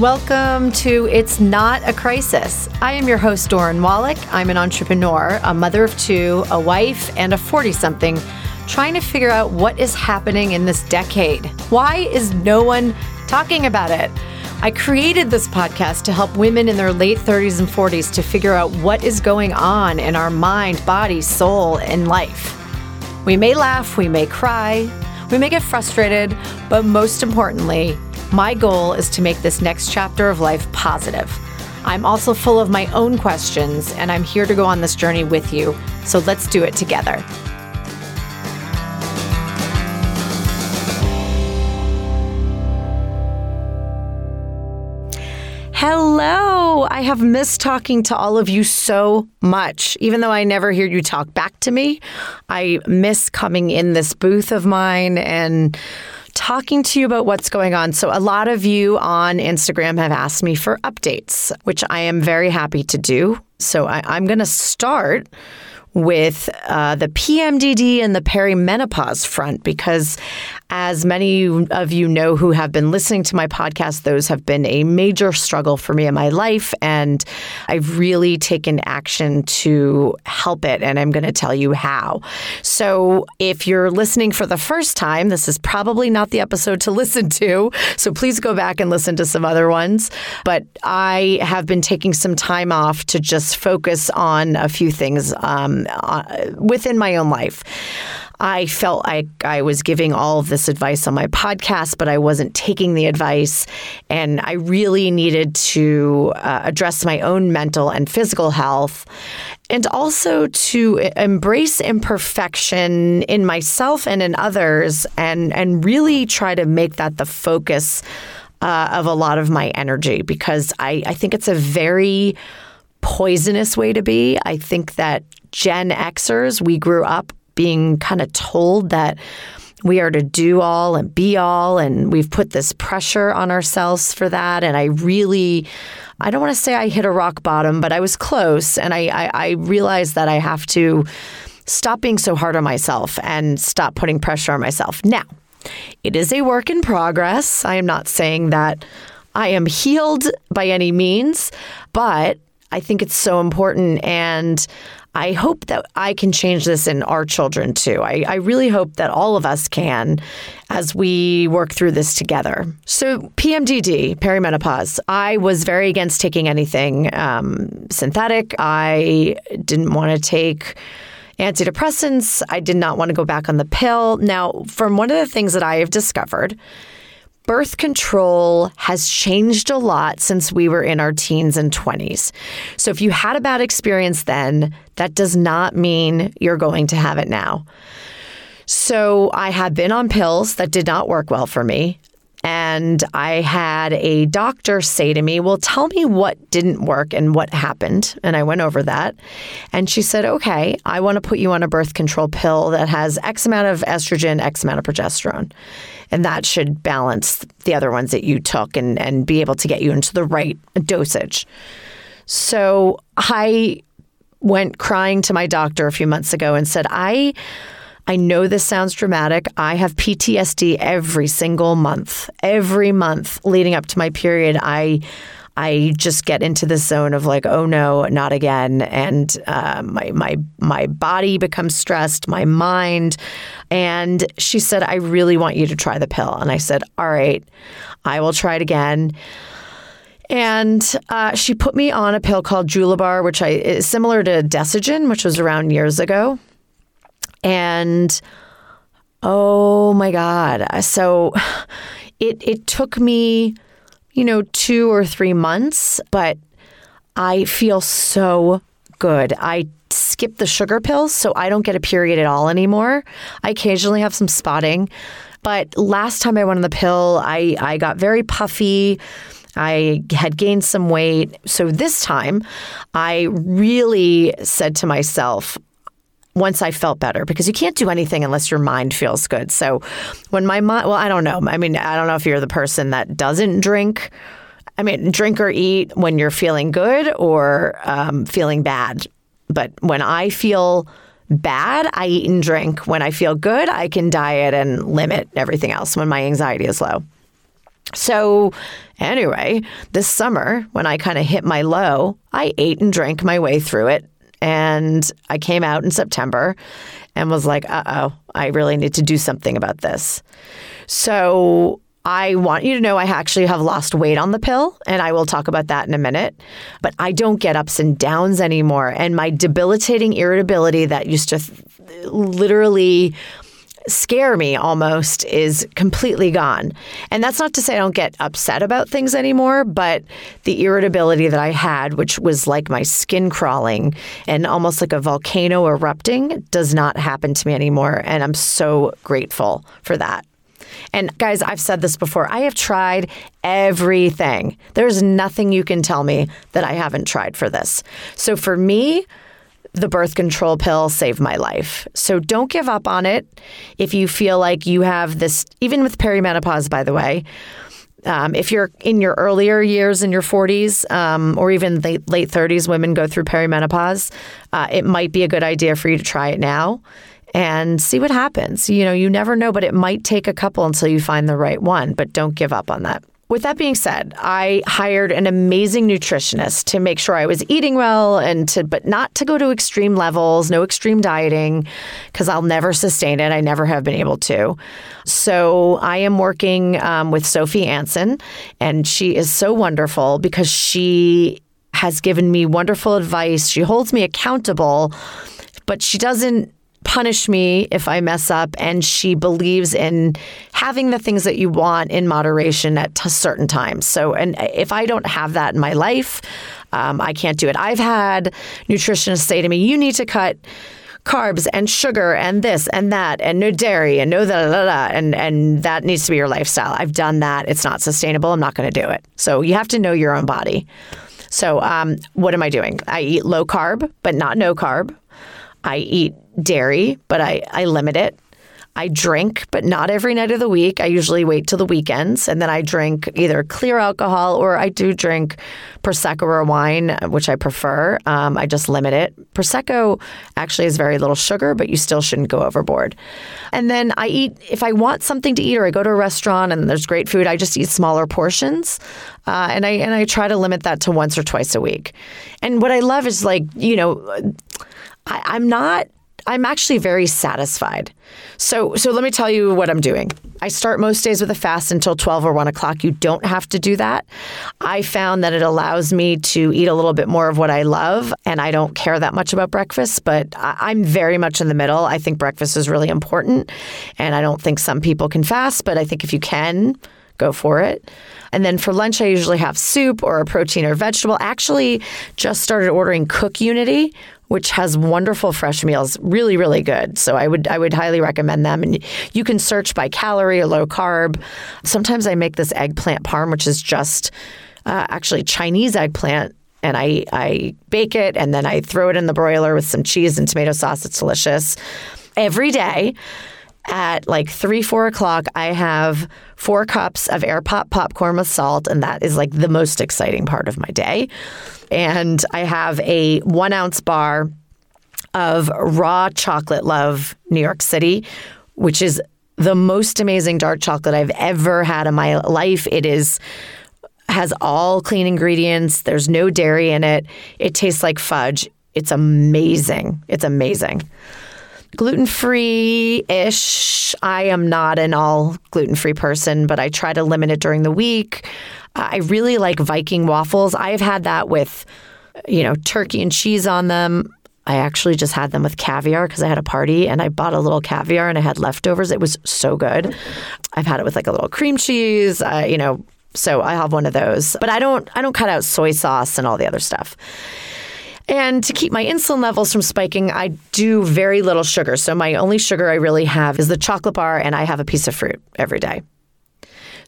Welcome to It's Not a Crisis. I am your host, Doran Wallach. I'm an entrepreneur, a mother of two, a wife, and a 40 something trying to figure out what is happening in this decade. Why is no one talking about it? I created this podcast to help women in their late 30s and 40s to figure out what is going on in our mind, body, soul, and life. We may laugh, we may cry, we may get frustrated, but most importantly, my goal is to make this next chapter of life positive. I'm also full of my own questions, and I'm here to go on this journey with you. So let's do it together. Hello. I have missed talking to all of you so much. Even though I never hear you talk back to me, I miss coming in this booth of mine and talking to you about what's going on. So, a lot of you on Instagram have asked me for updates, which I am very happy to do. So, I, am going to start with uh, the PMDD and the perimenopause front because as many of you know who have been listening to my podcast, those have been a major struggle for me in my life. And I've really taken action to help it. And I'm going to tell you how. So if you're listening for the first time, this is probably not the episode to listen to. So please go back and listen to some other ones. But I have been taking some time off to just focus on a few things um, uh, within my own life. I felt like I was giving all of this advice on my podcast, but I wasn't taking the advice. And I really needed to uh, address my own mental and physical health and also to embrace imperfection in myself and in others and, and really try to make that the focus uh, of a lot of my energy because I, I think it's a very poisonous way to be. I think that Gen Xers, we grew up being kind of told that we are to do all and be all and we've put this pressure on ourselves for that and i really i don't want to say i hit a rock bottom but i was close and I, I, I realized that i have to stop being so hard on myself and stop putting pressure on myself. Now it is a work in progress. I am not saying that i am healed by any means but i think it's so important and I hope that I can change this in our children too. I, I really hope that all of us can as we work through this together. So, PMDD, perimenopause, I was very against taking anything um, synthetic. I didn't want to take antidepressants. I did not want to go back on the pill. Now, from one of the things that I have discovered, birth control has changed a lot since we were in our teens and 20s. So if you had a bad experience then, that does not mean you're going to have it now. So I had been on pills that did not work well for me. And I had a doctor say to me, Well, tell me what didn't work and what happened. And I went over that. And she said, Okay, I want to put you on a birth control pill that has X amount of estrogen, X amount of progesterone. And that should balance the other ones that you took and, and be able to get you into the right dosage. So I went crying to my doctor a few months ago and said, I I know this sounds dramatic. I have PTSD every single month. Every month leading up to my period, I I just get into the zone of like, oh no, not again, and uh, my my my body becomes stressed, my mind. And she said, I really want you to try the pill, and I said, all right, I will try it again. And uh, she put me on a pill called Juleber, which I is similar to Desogen, which was around years ago. And oh my God. So it it took me, you know, two or three months, but I feel so good. I skip the sugar pills, so I don't get a period at all anymore. I occasionally have some spotting. But last time I went on the pill, I, I got very puffy. I had gained some weight. So this time, I really said to myself, once I felt better because you can't do anything unless your mind feels good. So when my mind, well, I don't know. I mean, I don't know if you're the person that doesn't drink. I mean, drink or eat when you're feeling good or um, feeling bad. But when I feel bad, I eat and drink. When I feel good, I can diet and limit everything else when my anxiety is low. So, anyway, this summer, when I kind of hit my low, I ate and drank my way through it. And I came out in September and was like, uh oh, I really need to do something about this. So, I want you to know I actually have lost weight on the pill, and I will talk about that in a minute. But I don't get ups and downs anymore. And my debilitating irritability that used to th- literally scare me almost is completely gone. And that's not to say I don't get upset about things anymore, but the irritability that I had, which was like my skin crawling and almost like a volcano erupting, does not happen to me anymore. And I'm so grateful for that. And guys, I've said this before. I have tried everything. There's nothing you can tell me that I haven't tried for this. So for me, the birth control pill saved my life. So don't give up on it if you feel like you have this, even with perimenopause, by the way. Um, if you're in your earlier years in your 40s um, or even late, late 30s, women go through perimenopause, uh, it might be a good idea for you to try it now and see what happens. You know, you never know, but it might take a couple until you find the right one, but don't give up on that. With that being said, I hired an amazing nutritionist to make sure I was eating well and to but not to go to extreme levels, no extreme dieting because I'll never sustain it. I never have been able to. So I am working um, with Sophie Hansen, and she is so wonderful because she has given me wonderful advice. She holds me accountable, but she doesn't punish me if I mess up. And she believes in having the things that you want in moderation at t- certain times. So, and if I don't have that in my life, um, I can't do it. I've had nutritionists say to me, you need to cut carbs and sugar and this and that and no dairy and no da da da and and that needs to be your lifestyle. I've done that. It's not sustainable. I'm not going to do it. So you have to know your own body. So um, what am I doing? I eat low carb, but not no carb. I eat dairy, but I, I limit it. I drink, but not every night of the week. I usually wait till the weekends and then I drink either clear alcohol or I do drink Prosecco or wine, which I prefer. Um, I just limit it. Prosecco actually has very little sugar, but you still shouldn't go overboard. And then I eat, if I want something to eat or I go to a restaurant and there's great food, I just eat smaller portions. Uh, and I and I try to limit that to once or twice a week. And what I love is like, you know, I, I'm not I'm actually very satisfied. So, so let me tell you what I'm doing. I start most days with a fast until 12 or 1 o'clock. You don't have to do that. I found that it allows me to eat a little bit more of what I love, and I don't care that much about breakfast, but I'm very much in the middle. I think breakfast is really important, and I don't think some people can fast, but I think if you can, go for it. And then for lunch, I usually have soup or a protein or vegetable. Actually, just started ordering Cook Unity, which has wonderful fresh meals, really, really good. So I would I would highly recommend them. And you can search by calorie or low carb. Sometimes I make this eggplant parm, which is just uh, actually Chinese eggplant and I, I bake it and then I throw it in the broiler with some cheese and tomato sauce. It's delicious. Every day at like three, four o'clock, I have four cups of air pop popcorn with salt, and that is like the most exciting part of my day. And I have a one ounce bar of raw chocolate love New York City, which is the most amazing dark chocolate I've ever had in my life. It is has all clean ingredients. There's no dairy in it. It tastes like fudge. It's amazing. It's amazing gluten free ish. I am not an all gluten free person, but I try to limit it during the week. I really like Viking waffles. I've had that with, you know, turkey and cheese on them. I actually just had them with caviar because I had a party and I bought a little caviar and I had leftovers. It was so good. I've had it with like a little cream cheese, uh, you know, so I have one of those. But I don't I don't cut out soy sauce and all the other stuff. And to keep my insulin levels from spiking, I do very little sugar. So my only sugar I really have is the chocolate bar, and I have a piece of fruit every day.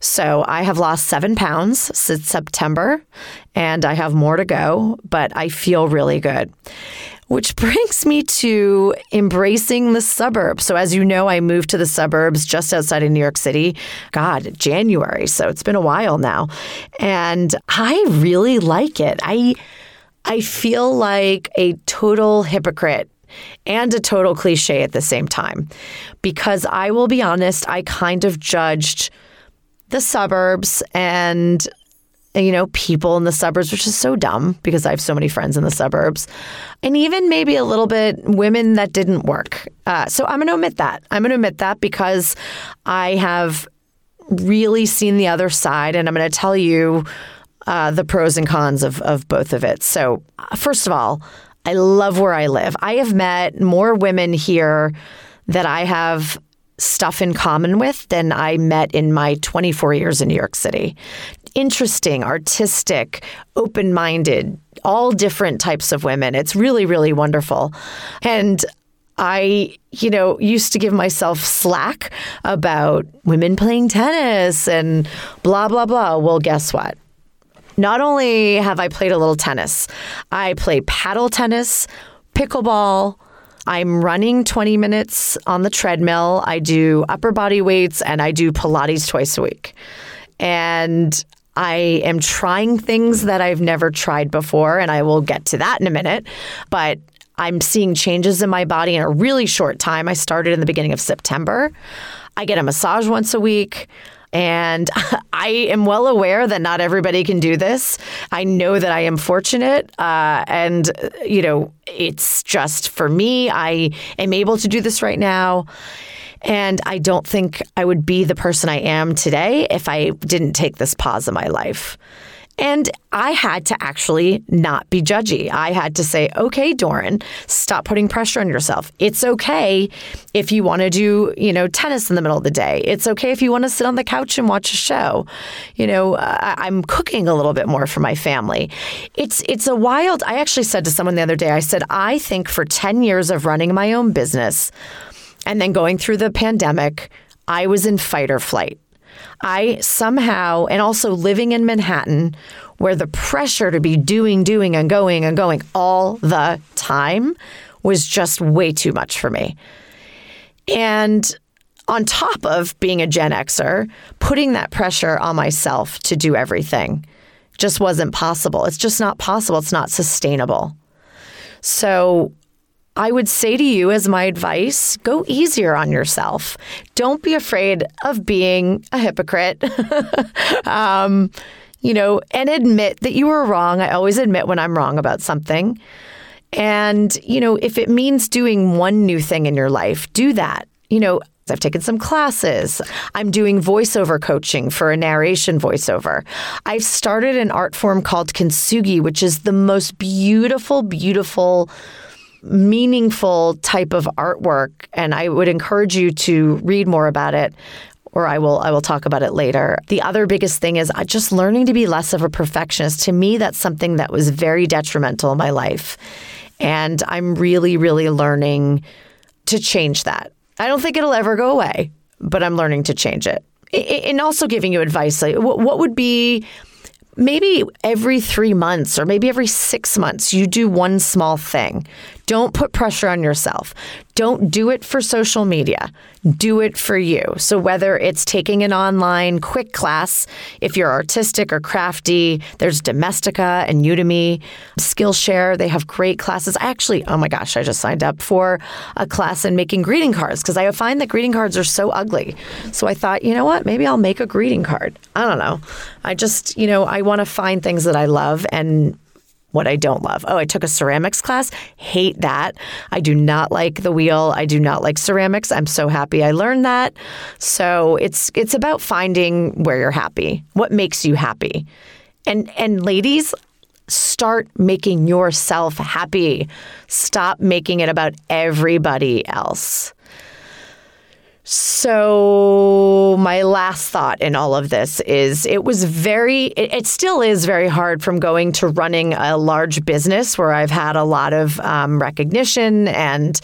So I have lost seven pounds since September, and I have more to go, but I feel really good. Which brings me to embracing the suburbs. So, as you know, I moved to the suburbs just outside of New York City, God, January. So it's been a while now. And I really like it. I I feel like a total hypocrite and a total cliche at the same time because I will be honest, I kind of judged the suburbs and you know, people in the suburbs, which is so dumb because I have so many friends in the suburbs, and even maybe a little bit women that didn't work. Uh, so I'm going to omit that. I'm going to omit that because I have really seen the other side, and I'm going to tell you uh, the pros and cons of, of both of it. So, first of all, I love where I live. I have met more women here that I have stuff in common with than I met in my 24 years in New York City. Interesting, artistic, open minded, all different types of women. It's really, really wonderful. And I, you know, used to give myself slack about women playing tennis and blah, blah, blah. Well, guess what? Not only have I played a little tennis, I play paddle tennis, pickleball, I'm running 20 minutes on the treadmill. I do upper body weights and I do Pilates twice a week. And I am trying things that I've never tried before, and I will get to that in a minute. But I'm seeing changes in my body in a really short time. I started in the beginning of September. I get a massage once a week. And I am well aware that not everybody can do this. I know that I am fortunate. Uh, and, you know, it's just for me, I am able to do this right now. And I don't think I would be the person I am today if I didn't take this pause in my life. And I had to actually not be judgy. I had to say, okay, Doran, stop putting pressure on yourself. It's okay if you want to do, you know, tennis in the middle of the day. It's okay if you want to sit on the couch and watch a show. You know, uh, I'm cooking a little bit more for my family. It's it's a wild. I actually said to someone the other day, I said, I think for 10 years of running my own business and then going through the pandemic, I was in fight or flight. I somehow, and also living in Manhattan, where the pressure to be doing, doing, and going and going all the time was just way too much for me. And on top of being a Gen Xer, putting that pressure on myself to do everything just wasn't possible. It's just not possible. It's not sustainable. So I would say to you, as my advice, go easier on yourself. Don't be afraid of being a hypocrite. um, you know, and admit that you were wrong. I always admit when I'm wrong about something. And, you know, if it means doing one new thing in your life, do that. You know, I've taken some classes. I'm doing voiceover coaching for a narration voiceover. I've started an art form called kintsugi, which is the most beautiful, beautiful meaningful type of artwork and I would encourage you to read more about it or I will I will talk about it later. The other biggest thing is uh, just learning to be less of a perfectionist. To me that's something that was very detrimental in my life. And I'm really really learning to change that. I don't think it'll ever go away, but I'm learning to change it. And also giving you advice like what would be maybe every three months or maybe every six months, you do one small thing. Don't put pressure on yourself. Don't do it for social media. Do it for you. So, whether it's taking an online quick class, if you're artistic or crafty, there's Domestika and Udemy, Skillshare. They have great classes. I actually, oh my gosh, I just signed up for a class in making greeting cards because I find that greeting cards are so ugly. So, I thought, you know what? Maybe I'll make a greeting card. I don't know. I just, you know, I want to find things that I love and what I don't love. Oh, I took a ceramics class. Hate that. I do not like the wheel. I do not like ceramics. I'm so happy I learned that. So it's it's about finding where you're happy. What makes you happy? And and ladies, start making yourself happy. Stop making it about everybody else. So, my last thought in all of this is it was very, it, it, still is very hard from going to running a large business where I've had a lot of um, recognition and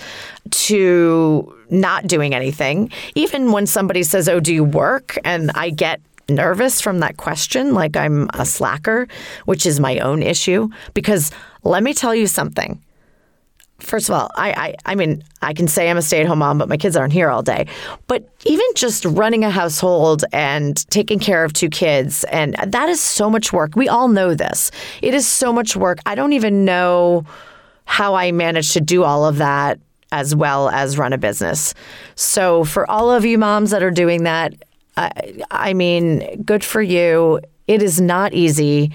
to not doing anything. Even when somebody says, Oh, do you work? And I get nervous from that question, like I'm a slacker, which is my own issue. Because let me tell you something first of all, I, I, I mean, I can say I'm a stay at home mom, but my kids aren't here all day. But even just running a household and taking care of two kids, and that is so much work. We all know this. It is so much work. I don't even know how I managed to do all of that as well as run a business. So for all of you moms that are doing that, I, I mean, good for you. It is not easy.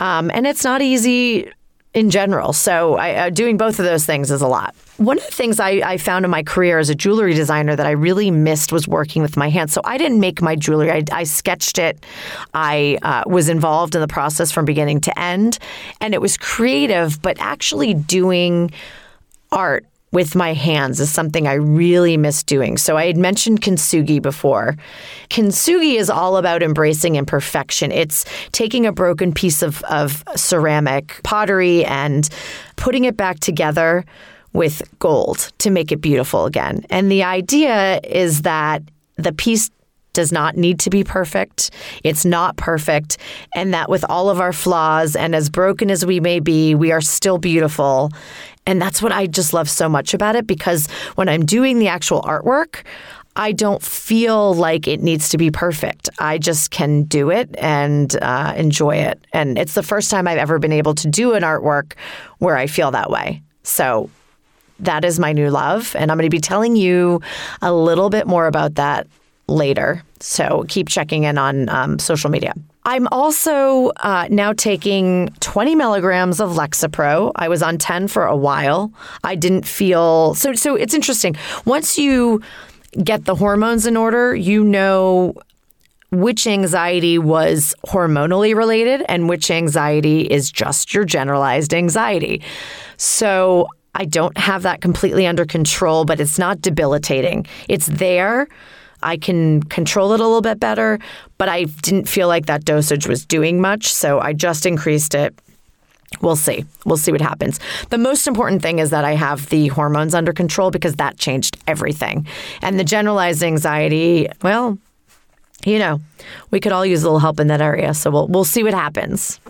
Um, and it's not easy in general. So I, uh, doing both of those things is a lot. One of the things I, I, found in my career as a jewelry designer that I really missed was working with my hands. So I didn't make my jewelry. I, I sketched it. I uh, was involved in the process from beginning to end, and it was creative. But actually doing art with my hands is something I really miss doing. So I had mentioned kintsugi before. Kintsugi is all about embracing imperfection. It's taking a broken piece of, of ceramic pottery and putting it back together with gold to make it beautiful again. And the idea is that the piece does not need to be perfect. It's not perfect. And that with all of our flaws and as broken as we may be, we are still beautiful. And that's what I just love so much about it because when I'm doing the actual artwork, I don't feel like it needs to be perfect. I just can do it and uh, enjoy it. And it's the first time I've ever been able to do an artwork where I feel that way. So that is my new love. And I'm going to be telling you a little bit more about that later. So keep checking in on um, social media. I'm also uh, now taking 20 milligrams of Lexapro. I was on 10 for a while. I didn't feel so. So it's interesting. Once you get the hormones in order, you know which anxiety was hormonally related and which anxiety is just your generalized anxiety. So I don't have that completely under control, but it's not debilitating. It's there. I can control it a little bit better, but I didn't feel like that dosage was doing much. So I just increased it. We'll see. We'll see what happens. The most important thing is that I have the hormones under control because that changed everything. And the generalized anxiety, well, you know, we could all use a little help in that area. So we'll we'll see what happens.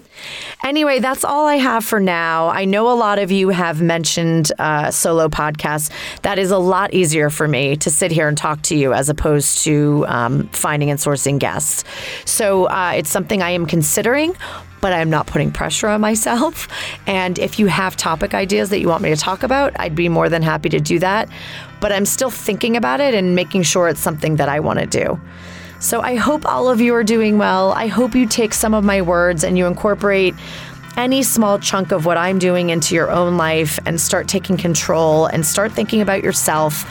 Anyway, that's all I have for now. I know a lot of you have mentioned uh, solo podcasts. That is a lot easier for me to sit here and talk to you as opposed to um, finding and sourcing guests. So uh, it's something I am considering. But I'm not putting pressure on myself. And if you have topic ideas that you want me to talk about, I'd be more than happy to do that. But I'm still thinking about it and making sure it's something that I want to do. So I hope all of you are doing well. I hope you take some of my words and you incorporate any small chunk of what I'm doing into your own life and start taking control and start thinking about yourself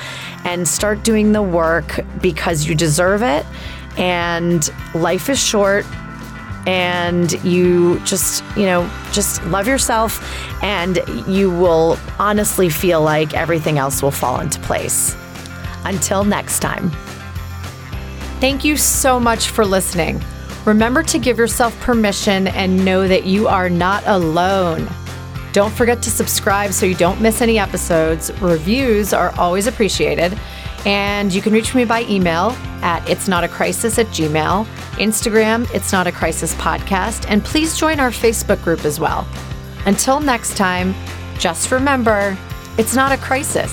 and start doing the work because you deserve it. And life is short and you just, you know, just love yourself and you will honestly feel like everything else will fall into place. Until next time. Thank you so much for listening. Remember to give yourself permission and know that you are not alone. Don't forget to subscribe so you don't miss any episodes. Reviews are always appreciated. And you can reach me by email at it's not a crisis at gmail, Instagram, it's not a crisis podcast, and please join our Facebook group as well. Until next time, just remember, it's not a crisis.